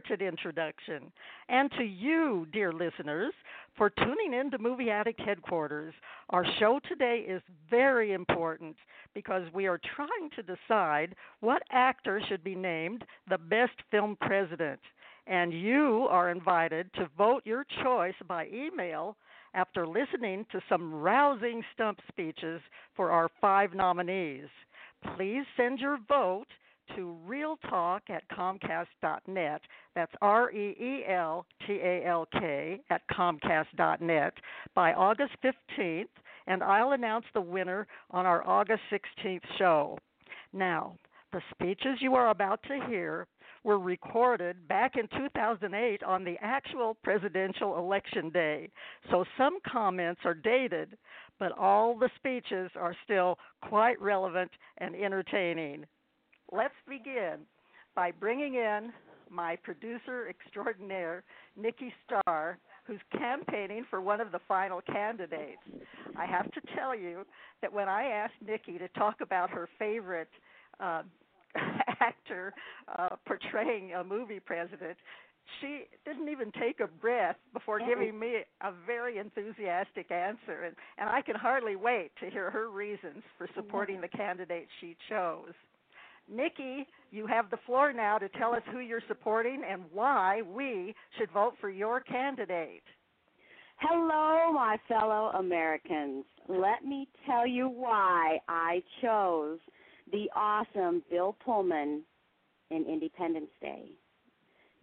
spirited introduction, and to you, dear listeners, for tuning in to Movie Addict Headquarters. Our show today is very important because we are trying to decide what actor should be named the best film president. And you are invited to vote your choice by email after listening to some rousing stump speeches for our five nominees. Please send your vote to reeltalk at comcast.net. That's R E E L T A L K at comcast.net by August 15th, and I'll announce the winner on our August 16th show. Now, the speeches you are about to hear were recorded back in 2008 on the actual presidential election day, so some comments are dated, but all the speeches are still quite relevant and entertaining let's begin by bringing in my producer extraordinaire, Nikki Starr, who's campaigning for one of the final candidates. I have to tell you that when I asked Nikki to talk about her favorite uh, actor uh, portraying a movie president, she didn't even take a breath before giving me a very enthusiastic answer, and, and I can hardly wait to hear her reasons for supporting the candidate she chose. Nikki, you have the floor now to tell us who you're supporting and why we should vote for your candidate. Hello, my fellow Americans. Let me tell you why I chose the awesome Bill Pullman in Independence Day.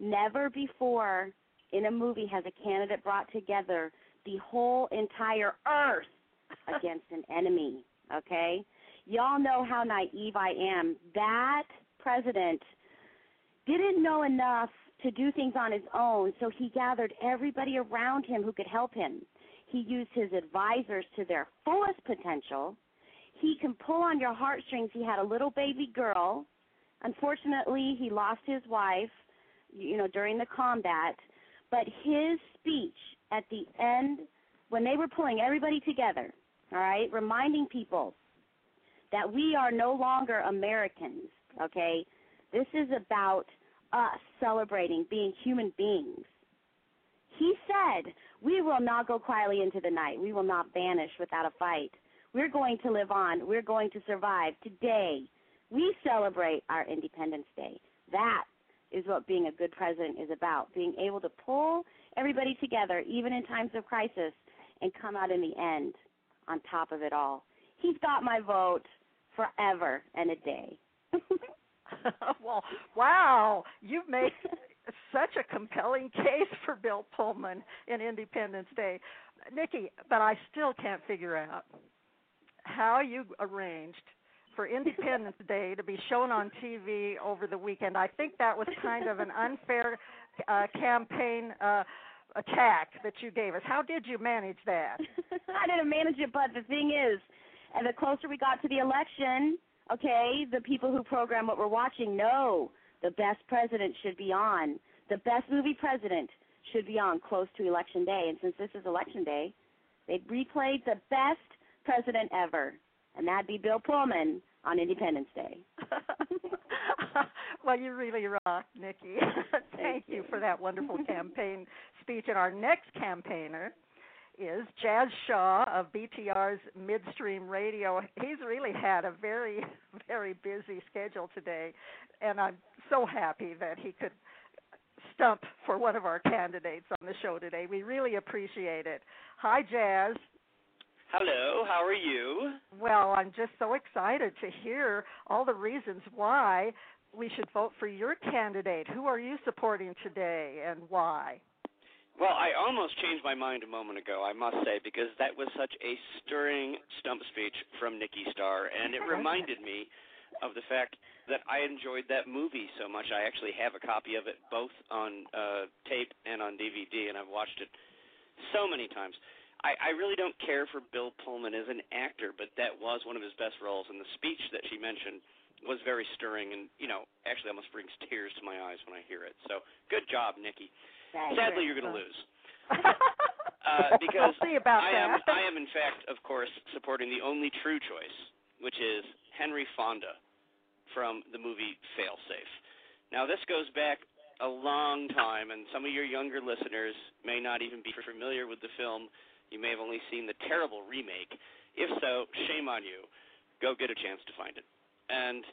Never before in a movie has a candidate brought together the whole entire earth against an enemy, okay? Y'all know how naive I am. That president didn't know enough to do things on his own, so he gathered everybody around him who could help him. He used his advisors to their fullest potential. He can pull on your heartstrings. He had a little baby girl. Unfortunately, he lost his wife, you know, during the combat. But his speech at the end, when they were pulling everybody together, all right, reminding people that we are no longer Americans, okay? This is about us celebrating being human beings. He said, We will not go quietly into the night. We will not vanish without a fight. We're going to live on. We're going to survive. Today, we celebrate our Independence Day. That is what being a good president is about being able to pull everybody together, even in times of crisis, and come out in the end on top of it all. He's got my vote forever and a day. well, wow, you've made such a compelling case for Bill Pullman in Independence Day. Nikki, but I still can't figure out how you arranged for Independence Day to be shown on TV over the weekend. I think that was kind of an unfair uh, campaign uh, attack that you gave us. How did you manage that? I didn't manage it, but the thing is, and the closer we got to the election, okay, the people who program what we're watching know the best president should be on. The best movie president should be on close to election day. And since this is election day, they replayed the best president ever, and that'd be Bill Pullman on Independence Day. well, you really rock, Nikki. Thank, Thank you you. for that wonderful campaign speech. And our next campaigner is Jazz Shaw of BTR's Midstream Radio. He's really had a very, very busy schedule today, and I'm so happy that he could stump for one of our candidates on the show today. We really appreciate it. Hi, Jazz. Hello, how are you? Well, I'm just so excited to hear all the reasons why we should vote for your candidate. Who are you supporting today and why? Well, I almost changed my mind a moment ago, I must say, because that was such a stirring stump speech from Nikki Starr, and it reminded me of the fact that I enjoyed that movie so much. I actually have a copy of it both on uh, tape and on DVD, and I've watched it so many times. I, I really don't care for Bill Pullman as an actor, but that was one of his best roles, and the speech that she mentioned was very stirring, and you know, actually almost brings tears to my eyes when I hear it. So, good job, Nikki. Sadly, you. you're going to lose. Uh, because we'll see about I am, that. I am in fact, of course, supporting the only true choice, which is Henry Fonda from the movie Failsafe. Now, this goes back a long time, and some of your younger listeners may not even be familiar with the film. You may have only seen the terrible remake. If so, shame on you. Go get a chance to find it. And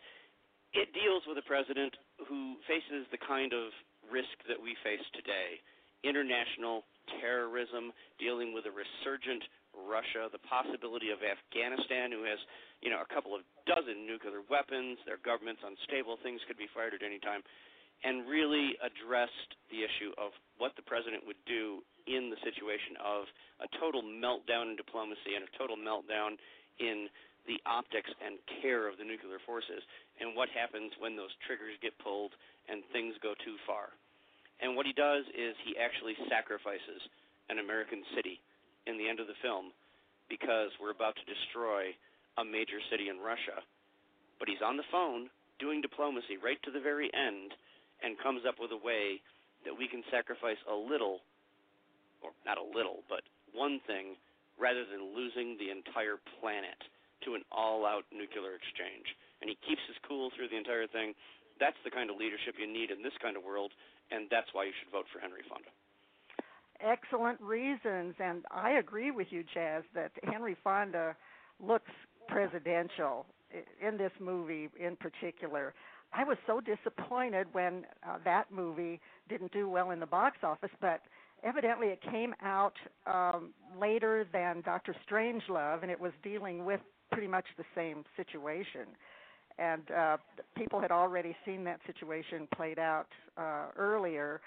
it deals with a president who faces the kind of risk that we face today. International terrorism, dealing with a resurgent Russia, the possibility of Afghanistan, who has, you know, a couple of dozen nuclear weapons, their government's unstable, things could be fired at any time, and really addressed the issue of what the president would do in the situation of a total meltdown in diplomacy and a total meltdown in the optics and care of the nuclear forces, and what happens when those triggers get pulled and things go too far. And what he does is he actually sacrifices an American city in the end of the film because we're about to destroy a major city in Russia. But he's on the phone doing diplomacy right to the very end and comes up with a way that we can sacrifice a little, or not a little, but one thing rather than losing the entire planet to an all out nuclear exchange. And he keeps his cool through the entire thing. That's the kind of leadership you need in this kind of world, and that's why you should vote for Henry Fonda. Excellent reasons, and I agree with you, Jazz, that Henry Fonda looks presidential in this movie in particular. I was so disappointed when uh, that movie didn't do well in the box office, but evidently it came out um, later than Doctor Strangelove, and it was dealing with pretty much the same situation. And uh, people had already seen that situation played out uh, earlier,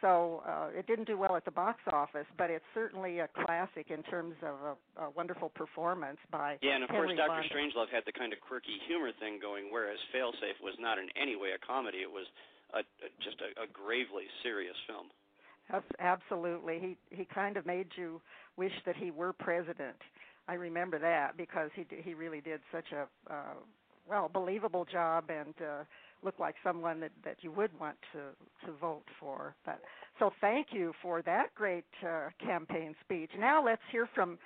so uh, it didn't do well at the box office, but it's certainly a classic in terms of a, a wonderful performance by Yeah, and of Henry course, Doctor Strangelove had the kind of quirky humor thing going, whereas Failsafe was not in any way a comedy. It was a, a, just a, a gravely serious film. Abs- Absolutely, he he kind of made you wish that he were president. I remember that because he d- he really did such a uh, well believable job and uh, looked like someone that that you would want to to vote for. But so thank you for that great uh, campaign speech. Now let's hear from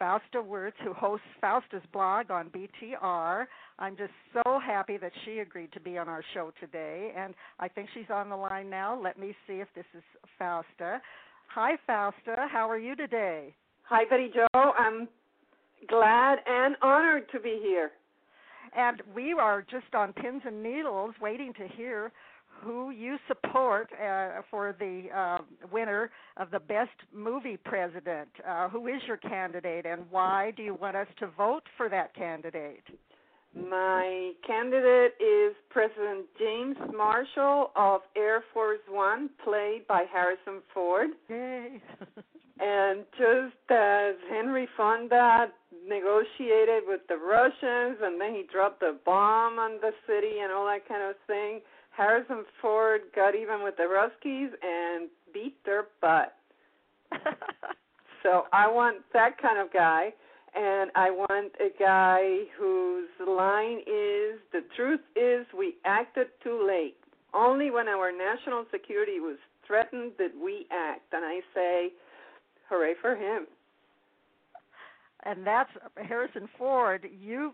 Fausta Wertz, who hosts Fausta's blog on BTR. I'm just so happy that she agreed to be on our show today, and I think she's on the line now. Let me see if this is Fausta. Hi, Fausta. How are you today? Hi, Betty Jo. I'm glad and honored to be here. And we are just on pins and needles waiting to hear who you support uh, for the uh, winner of the Best Movie President. Uh, who is your candidate, and why do you want us to vote for that candidate? My candidate is President James Marshall of Air Force One, played by Harrison Ford. Yay! And just as Henry Fonda negotiated with the Russians and then he dropped a bomb on the city and all that kind of thing, Harrison Ford got even with the Ruskies and beat their butt. So I want that kind of guy, and I want a guy whose line is the truth is we acted too late. Only when our national security was threatened did we act. And I say, hooray for him. and that's Harrison Ford. You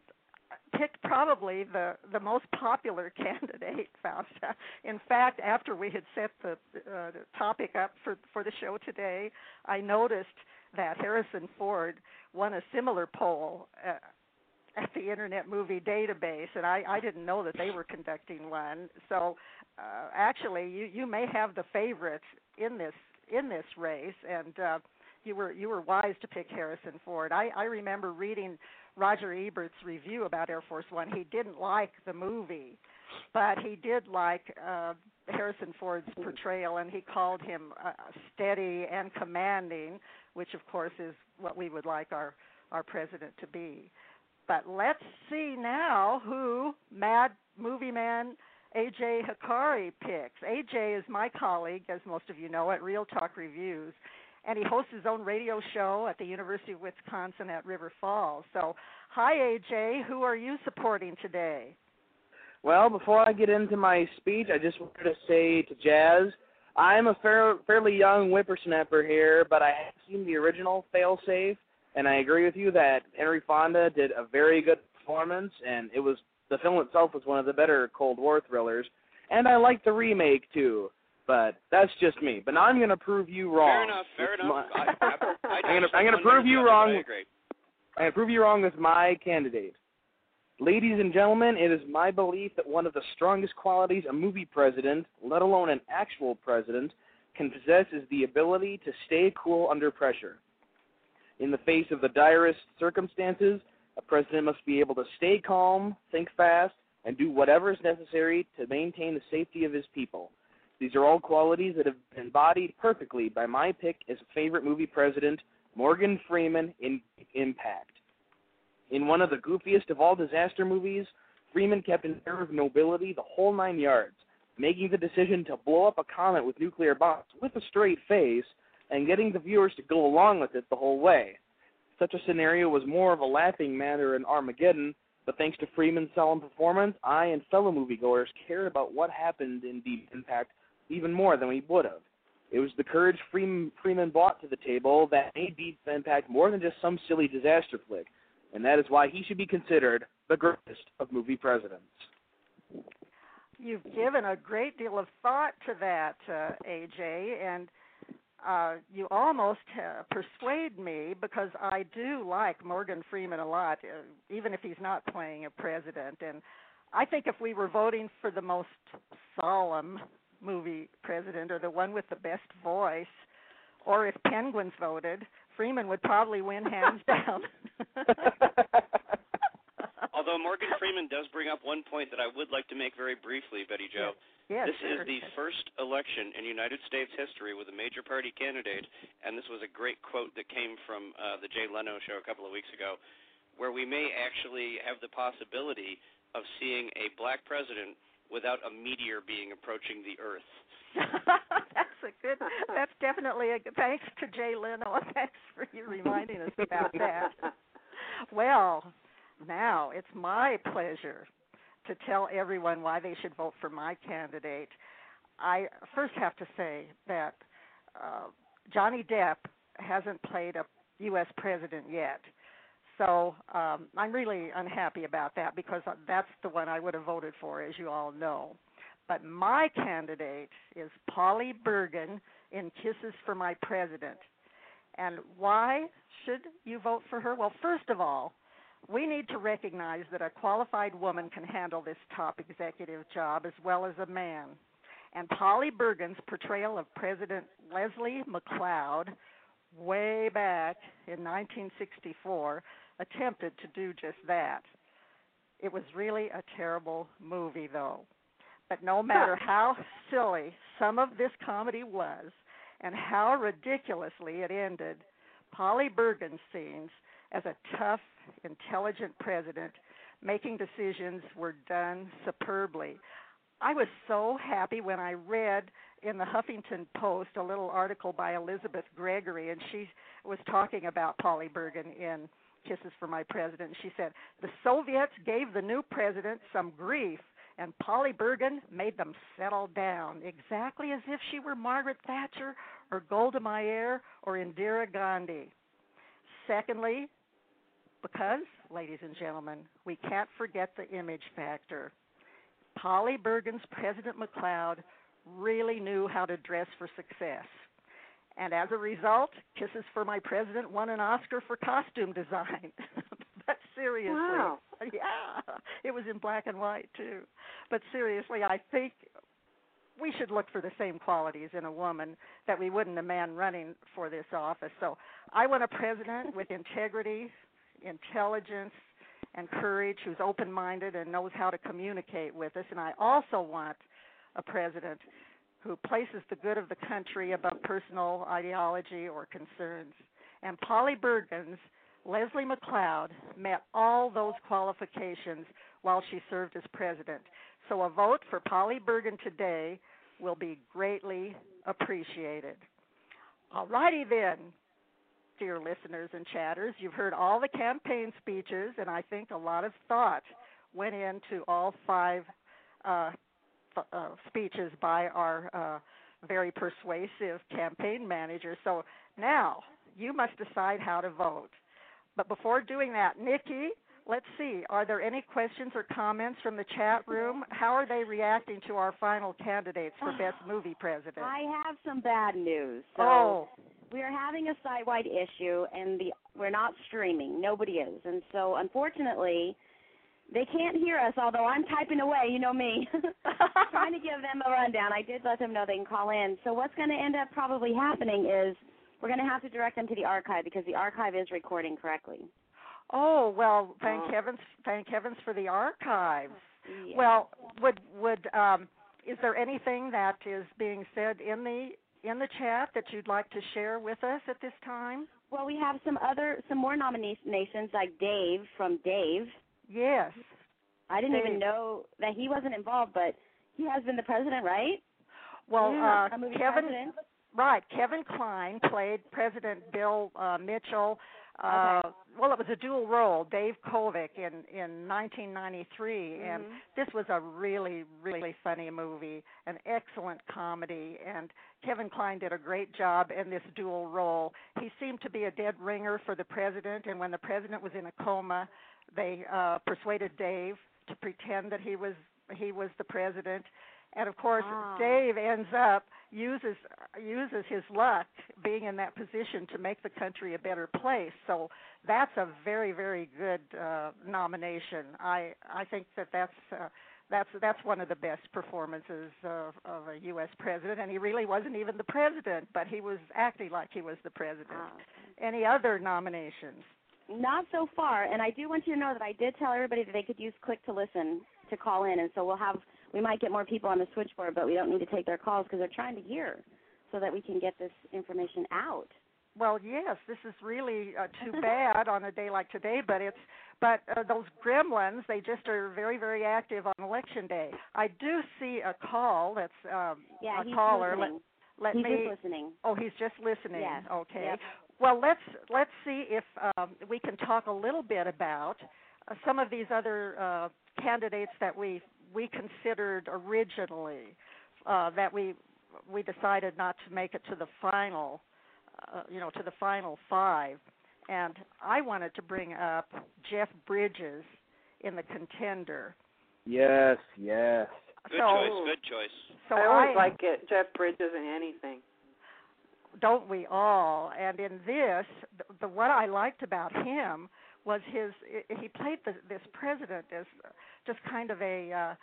picked probably the the most popular candidate, Fausta. In fact, after we had set the, uh, the topic up for for the show today, I noticed that Harrison Ford won a similar poll. Uh, at the Internet Movie Database, and I, I didn't know that they were conducting one. So, uh, actually, you, you may have the favorite in this in this race, and uh, you were you were wise to pick Harrison Ford. I, I remember reading Roger Ebert's review about Air Force One. He didn't like the movie, but he did like uh, Harrison Ford's portrayal, and he called him uh, steady and commanding, which of course is what we would like our our president to be. But let's see now who Mad Movie Man AJ Hakari picks. AJ is my colleague, as most of you know, at Reel Talk Reviews, and he hosts his own radio show at the University of Wisconsin at River Falls. So, hi AJ, who are you supporting today? Well, before I get into my speech, I just wanted to say to Jazz, I'm a fair, fairly young whippersnapper here, but I have seen the original Failsafe, and I agree with you that Henry Fonda did a very good performance, and it was the film itself was one of the better Cold War thrillers, and I like the remake too. But that's just me. But now I'm going to prove you wrong. Fair enough. Fair enough. my- I, I, I I'm gonna- I'm gonna prove you wrong. I agree. I'm going to prove you wrong with my candidate. Ladies and gentlemen, it is my belief that one of the strongest qualities a movie president, let alone an actual president, can possess is the ability to stay cool under pressure. In the face of the direst circumstances, a president must be able to stay calm, think fast, and do whatever is necessary to maintain the safety of his people. These are all qualities that have been embodied perfectly by my pick as a favorite movie president, Morgan Freeman in Impact. In one of the goofiest of all disaster movies, Freeman kept an air of nobility the whole nine yards, making the decision to blow up a comet with nuclear bombs with a straight face and getting the viewers to go along with it the whole way. Such a scenario was more of a laughing matter in Armageddon, but thanks to Freeman's solemn performance, I and fellow moviegoers cared about what happened in Deep Impact even more than we would have. It was the courage Freeman, brought to the table that made Deep Impact more than just some silly disaster flick, and that is why he should be considered the greatest of movie presidents. You've given a great deal of thought to that, uh, AJ, and uh, you almost uh, persuade me because I do like Morgan Freeman a lot, uh, even if he's not playing a president. And I think if we were voting for the most solemn movie president or the one with the best voice, or if Penguins voted, Freeman would probably win hands down. Although Morgan Freeman does bring up one point that I would like to make very briefly, Betty Jo. yes, this sure. is the first election in United States history with a major party candidate, and this was a great quote that came from uh, the Jay Leno show a couple of weeks ago, where we may actually have the possibility of seeing a black president without a meteor being approaching the Earth. that's a good. That's definitely a good. Thanks to Jay Leno. Thanks for you reminding us about that. Well, now it's my pleasure to tell everyone why they should vote for my candidate. I first have to say that uh, Johnny Depp hasn't played a U.S. president yet. So um, I'm really unhappy about that because that's the one I would have voted for, as you all know. But my candidate is Polly Bergen in Kisses for My President. And why should you vote for her? Well, first of all, we need to recognize that a qualified woman can handle this top executive job as well as a man. And Polly Bergen's portrayal of President Leslie McLeod way back in 1964 attempted to do just that. It was really a terrible movie, though. But no matter how silly some of this comedy was and how ridiculously it ended, Polly Bergen's scenes as a tough, intelligent president making decisions were done superbly. I was so happy when I read in the Huffington Post a little article by Elizabeth Gregory, and she was talking about Polly Bergen in Kisses for My President. She said, The Soviets gave the new president some grief, and Polly Bergen made them settle down, exactly as if she were Margaret Thatcher or Golda Meir or Indira Gandhi. Secondly, because, ladies and gentlemen, we can't forget the image factor. Polly Bergen's President McLeod really knew how to dress for success. And as a result, Kisses for My President won an Oscar for costume design. but seriously, Wow. yeah, it was in black and white too. But seriously, I think we should look for the same qualities in a woman that we would in a man running for this office. So I want a president with integrity, intelligence, and courage who's open minded and knows how to communicate with us. And I also want a president who places the good of the country above personal ideology or concerns. And Polly Bergen's Leslie McLeod met all those qualifications while she served as president. So a vote for Polly Bergen today will be greatly appreciated. All righty then, dear listeners and chatters, you've heard all the campaign speeches, and I think a lot of thought went into all five uh, uh, speeches by our uh, very persuasive campaign manager. So now you must decide how to vote. But before doing that, Nikki, let's see, are there any questions or comments from the chat room? How are they reacting to our final candidates for Best Movie President? I have some bad news. So oh, we are having a site-wide issue, and the we're not streaming. Nobody is, and so unfortunately, they can't hear us. Although I'm typing away, you know me, trying to give them a rundown. I did let them know they can call in. So what's going to end up probably happening is we're going to have to direct them to the archive because the archive is recording correctly. oh well, thank Oh. heavens, thank heavens for the archives. Yeah. Well, would would um, is there anything that is being said in the in the chat that you'd like to share with us at this time? well, we have some other, some more nominations like Dave from Dave. Yes. I didn't Dave. even know that he wasn't involved, but he has been the president, right? Well, yeah, uh, Kevin, president. right? Kevin Kline played President Bill uh, Mitchell. Uh, Well, it was a dual role. Dave Kovic in in 1993, and Mhm. this was a really really funny movie, an excellent comedy, and Kevin Kline did a great job in this dual role. He seemed to be a dead ringer for the president, and when the president was in a coma, they uh, persuaded Dave to pretend that he was he was the president, and of course Ah. Dave ends up uses uses his luck being in that position to make the country a better place. So that's a very very good uh, nomination. I I think that that's. Uh, that's that's one of the best performances of, of a U.S. president, and he really wasn't even the president, but he was acting like he was the president. Ah, Any other nominations? Not so far, and I do want you to know that I did tell everybody that they could use click to listen to call in, and so we'll have we might get more people on the switchboard, but we don't need to take their calls because they're trying to hear, so that we can get this information out. Well, yes, this is really uh, too bad on a day like today, but it's but uh, those gremlins they just are very very active on election day. I do see a call that's um, Yeah, a he's caller. listening. Let, let he's me. just listening. Oh, he's just listening. Yes. Okay. Yep. Well, let's let's see if um, we can talk a little bit about uh, some of these other uh, candidates that we we considered originally uh, that we we decided not to make it to the final, uh, you know, to the final five. And I wanted to bring up Jeff Bridges in the contender. Yes, yes. Good so, choice. Good choice. So I always I, like it, Jeff Bridges in anything. Don't we all? And in this, the, the what I liked about him was his he played the, this president as just kind of a uh,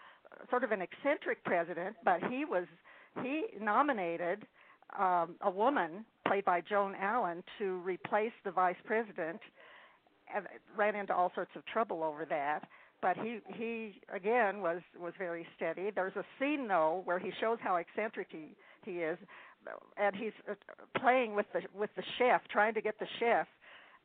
sort of an eccentric president, but he was he nominated um, a woman played by Joan Allen to replace the vice president, and ran into all sorts of trouble over that. But he he again was was very steady. There's a scene though where he shows how eccentric he he is, and he's uh, playing with the with the chef, trying to get the chef,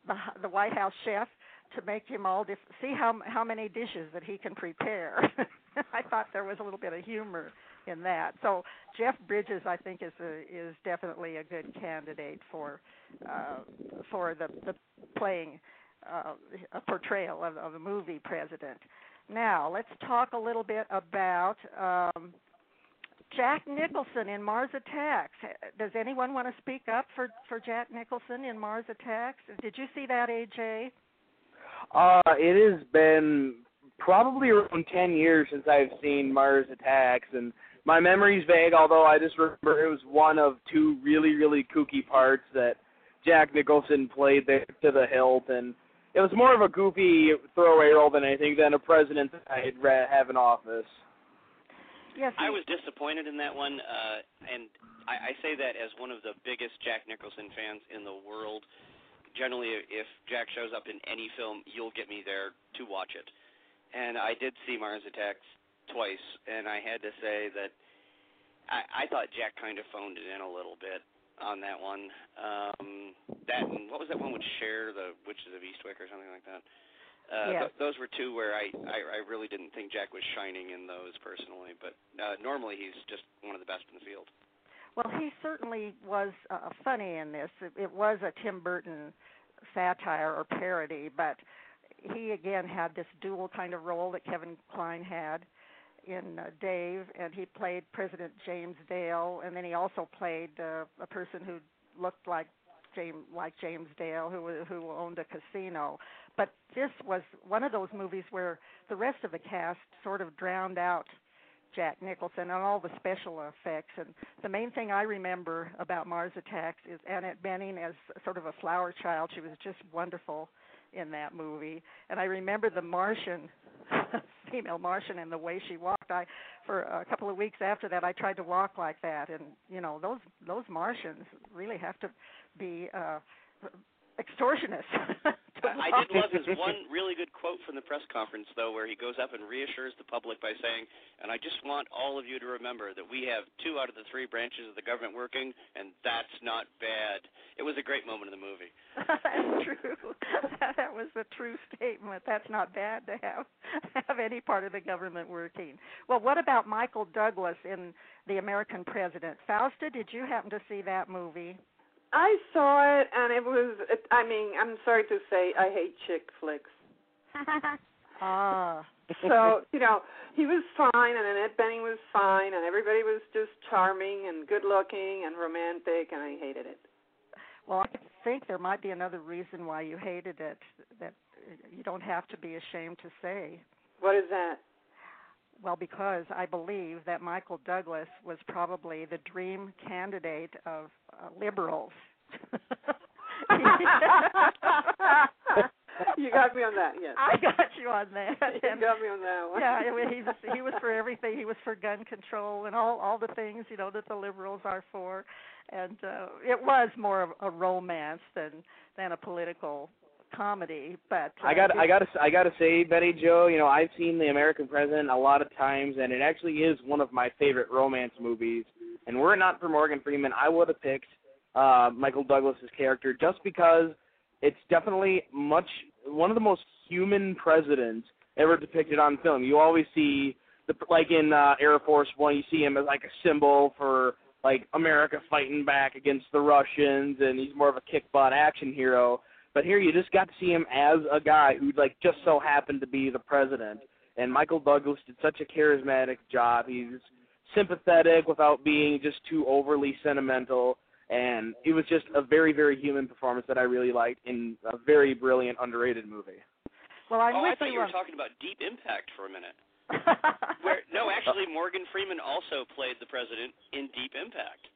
the the White House chef, to make him all diff- see how how many dishes that he can prepare. I thought there was a little bit of humor in that. So Jeff Bridges, I think, is a, is definitely a good candidate for uh, for the the playing uh, a portrayal of, of a movie president. Now let's talk a little bit about. Um, Jack Nicholson in Mars Attacks. Does anyone want to speak up for for Jack Nicholson in Mars Attacks? Did you see that, AJ? Uh, it has been probably around 10 years since I've seen Mars Attacks, and my memory's vague, although I just remember it was one of two really, really kooky parts that Jack Nicholson played there to the hilt, and it was more of a goofy throwaway role than anything than a president that I'd have in office. Yes. I was disappointed in that one, uh, and I, I say that as one of the biggest Jack Nicholson fans in the world. Generally, if Jack shows up in any film, you'll get me there to watch it. And I did see Mars Attacks twice, and I had to say that I, I thought Jack kind of phoned it in a little bit on that one. Um, that and what was that one with Cher, the Witches of Eastwick or something like that. Uh, Yes. th- those were two where I, I I really didn't think Jack was shining in those personally, but uh, normally he's just one of the best in the field. Well, he certainly was uh, funny in this. It, it was a Tim Burton satire or parody, but he again had this dual kind of role that Kevin Kline had in uh, Dave, and he played President James Dale, and then he also played uh, a person who looked like James like James Dale, who who owned a casino. But this was one of those movies where the rest of the cast sort of drowned out Jack Nicholson and all the special effects. And the main thing I remember about Mars Attacks is Annette Bening as sort of a flower child. She was just wonderful in that movie. And I remember the Martian, female Martian, and the way she walked. I, for a couple of weeks after that, I tried to walk like that. And you know, those those Martians really have to be uh extortionists. I did love his one really good quote from the press conference, though, where he goes up and reassures the public by saying, "And I just want all of you to remember that we have two out of the three branches of the government working, and that's not bad." It was a great moment in the movie. That's true. that was a true statement. That's not bad to have have any part of the government working. Well, what about Michael Douglas in The American President? Fausta, did you happen to see that movie? I saw it, and it was. I mean, I'm sorry to say, I hate chick flicks. Ah. So you know, he was fine, and Annette Bening was fine, and everybody was just charming and good looking and romantic, and I hated it. Well, I think there might be another reason why you hated it that you don't have to be ashamed to say. What is that? Well, because I believe that Michael Douglas was probably the dream candidate of uh, liberals. you got me on that. Yes. I got you on that. you And, got me on that one. yeah, it, he was he was for everything. He was for gun control and all all the things you know that the liberals are for, and uh, it was more of a romance than than a political comedy. But uh, I got I got to I got to say, Betty Jo, you know, I've seen The American President a lot of times, and it actually is one of my favorite romance movies. And were it not for Morgan Freeman, I would have picked uh, Michael Douglas's character just because it's definitely much one of the most human presidents ever depicted on film. You always see the like in uh, Air Force One, you see him as like a symbol for like America fighting back against the Russians, and he's more of a kick butt action hero. But here you just got to see him as a guy who like just so happened to be the president. And Michael Douglas did such a charismatic job. He's sympathetic without being just too overly sentimental. And it was just a very, very human performance that I really liked in a very brilliant, underrated movie. well, I'm oh, I thought you were on- talking about Deep Impact for a minute. Where no, actually, Morgan Freeman also played the president in Deep Impact.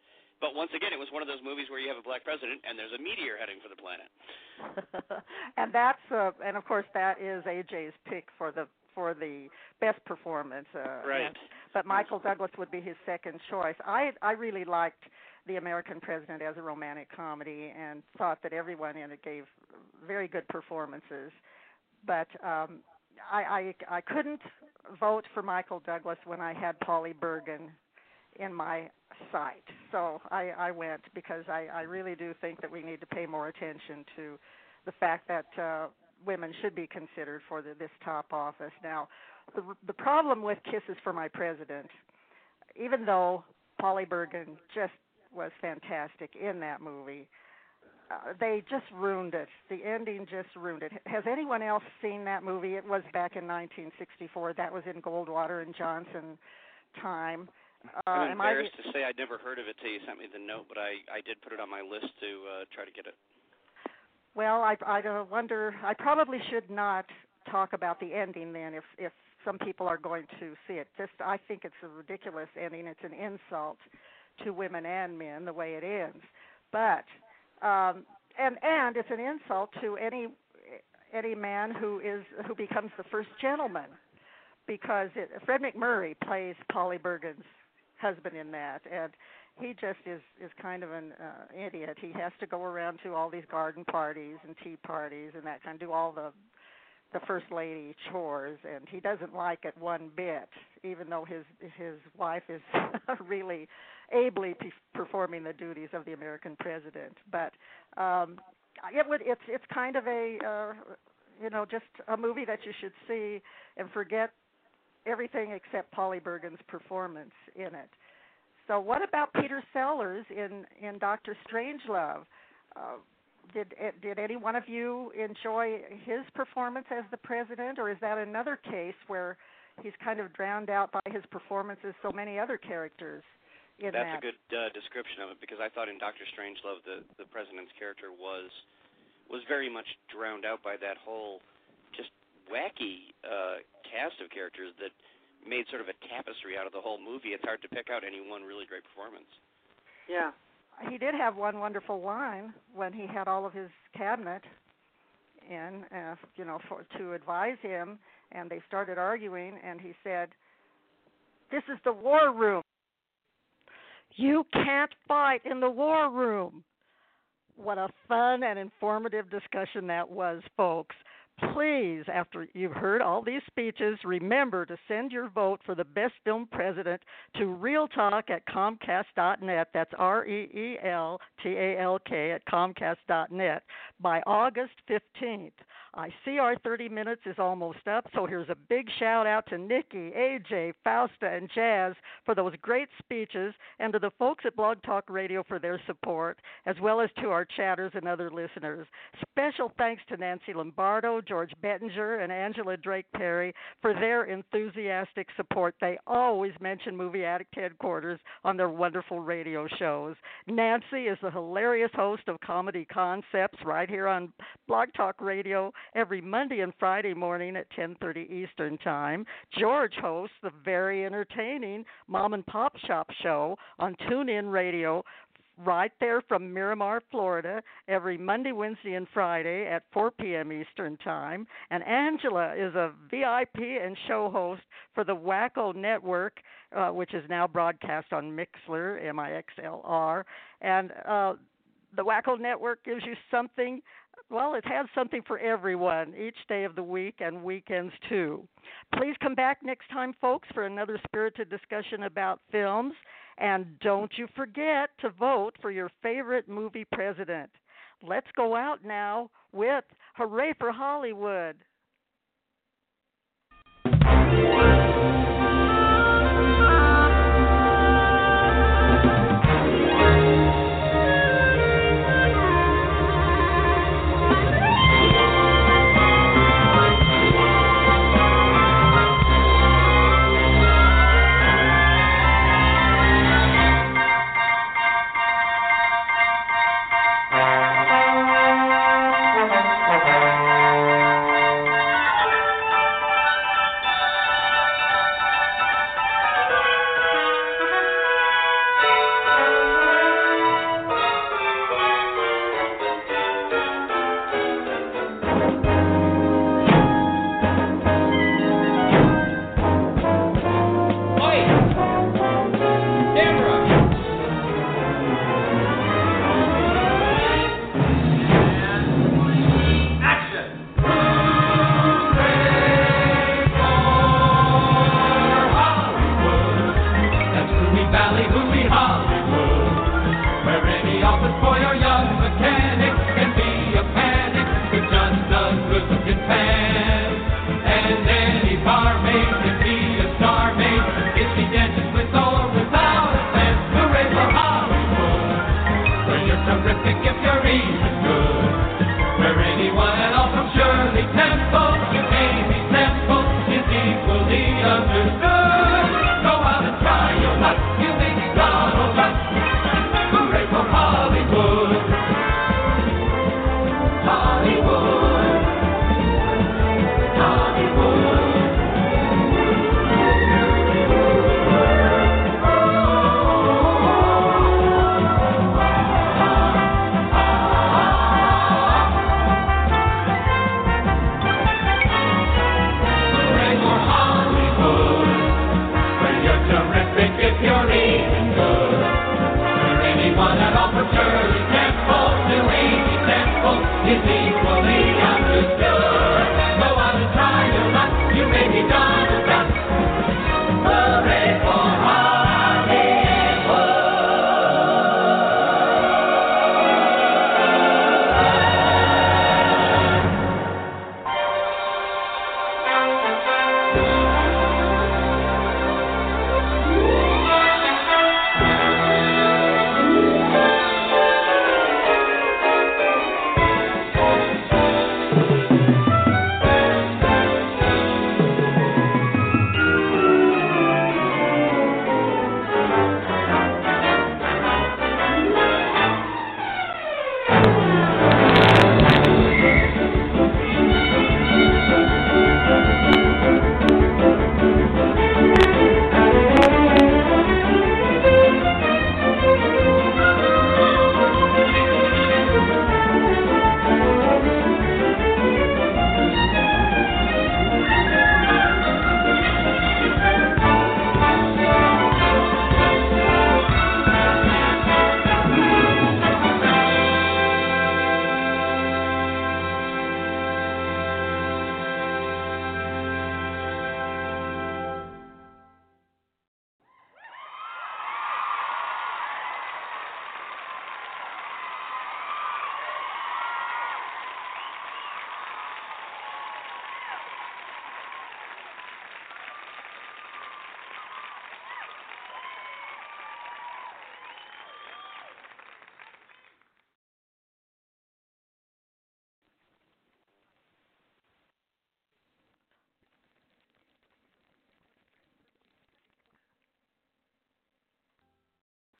But once again, it was one of those movies where you have a black president and there's a meteor heading for the planet. and that's uh, and of course that is AJ's pick for the for the best performance. Uh, Right. and- but Michael Douglas would be his second choice. I I really liked The American President as a romantic comedy and thought that everyone in it gave very good performances. But um I I I couldn't vote for Michael Douglas when I had Polly Bergen in my sight. So I, I went because I, I really do think that we need to pay more attention to the fact that uh, women should be considered for the, this top office. Now, the, the problem with Kisses for My President, even though Polly Bergen just was fantastic in that movie, uh, they just ruined it. The ending just ruined it. Has anyone else seen that movie? It was back in 1964. That was in Goldwater and Johnson time. I'm am I embarrassed to say I'd never heard of it till you sent me the note, but I I did put it on my list to uh, try to get it. Well, I I wonder. I probably should not talk about the ending then, if if some people are going to see it. Just I think it's a ridiculous ending. It's an insult to women and men the way it ends. But um, and and it's an insult to any any man who is who becomes the first gentleman, because it, Fred MacMurray plays Polly Bergen's husband in that, and he just is is kind of an uh, idiot. He has to go around to all these garden parties and tea parties and that kind, of do all the the first lady chores, and he doesn't like it one bit, even though his his wife is really ably pe- performing the duties of the American president. But um, it would it's it's kind of a uh, you know just a movie that you should see and forget everything except Polly Bergen's performance in it. So what about Peter Sellers in in Doctor Strangelove? Uh, did eh, did any one of you enjoy his performance as the president, or is that another case where he's kind of drowned out by his performance as so many other characters? In That's that? a good uh, description of it because I thought in Doctor Strangelove the the president's character was was very much drowned out by that whole just wacky uh, cast of characters that made sort of a tapestry out of the whole movie. It's hard to pick out any one really great performance. Yeah. he did have one wonderful line when he had all of his cabinet in, uh, you know, for, to advise him, and they started arguing, and he said, "This is the war room. You can't fight in the war room." What a fun and informative discussion that was, folks. Please, after you've heard all these speeches, remember to send your vote for the best film president to Reel Talk at Comcast.net. That's R E E L T A L K at Comcast.net by August 15th. I see our 30 minutes is almost up, so here's a big shout out to Nikki, AJ, Fausta, and Jazz for those great speeches, and to the folks at Blog Talk Radio for their support, as well as to our chatters and other listeners. Special thanks to Nancy Lombardo, George Bettinger, and Angela Drake Perry for their enthusiastic support. They always mention Movie Addict Headquarters on their wonderful radio shows. Nancy is the hilarious host of Comedy Concepts right here on Blog Talk Radio every Monday and Friday morning at 10:30 Eastern Time. George hosts the very entertaining Mom and Pop Shop show on TuneIn Radio right there from Miramar, Florida, every Monday, Wednesday, and Friday at 4 p.m. Eastern Time. And Angela is a VIP and show host for the Wacko Network, uh, which is now broadcast on Mixlr, M I X L R. And uh, the Wacko Network gives you something well, it has something for everyone each day of the week and weekends too. Please come back next time, folks, for another spirited discussion about films. And don't you forget to vote for your favorite movie president. Let's go out now with Hooray for Hollywood.